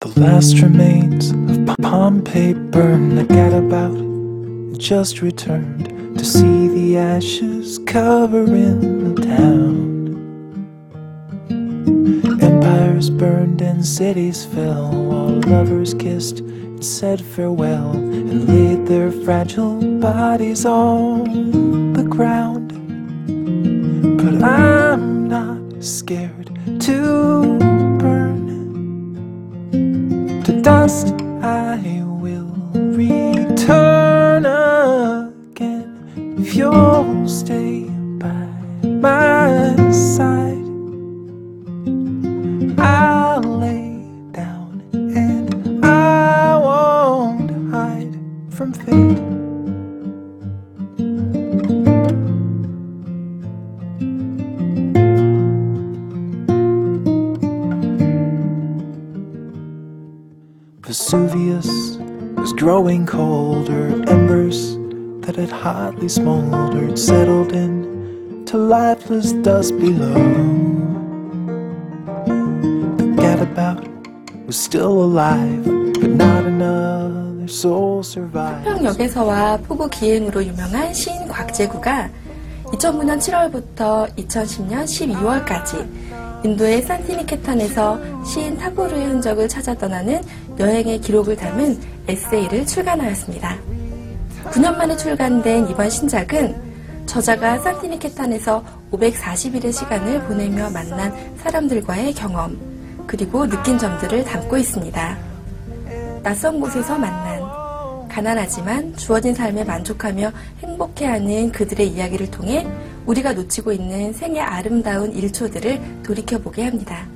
The last remains of Pompeii burn. I got about just returned to see the ashes covering the town. Empires burned and cities fell while lovers kissed and said farewell and laid their fragile bodies on the ground. But I'm not scared to To dust I will return again if you'll stay by my side. I'll lay down and I won't hide from fate. Vesuvius was growing colder. Embers that had hotly smoldered settled in to lifeless dust below. The gadabout was still alive, but not another soul survived. 평역에서와 포구 기행으로 유명한 시인 곽재구가 2009년 7월부터 2010년 12월까지 인도의 산티니케탄에서 시인 타고르의 흔적을 찾아 떠나는 여행의 기록을 담은 에세이를 출간하였습니다. 9년 만에 출간된 이번 신작은 저자가 산티니케탄에서 540일의 시간을 보내며 만난 사람들과의 경험, 그리고 느낀 점들을 담고 있습니다. 낯선 곳에서 만난, 가난하지만 주어진 삶에 만족하며 행복해하는 그들의 이야기를 통해 우리가 놓치고 있는 생의 아름다운 일초들을 돌이켜보게 합니다.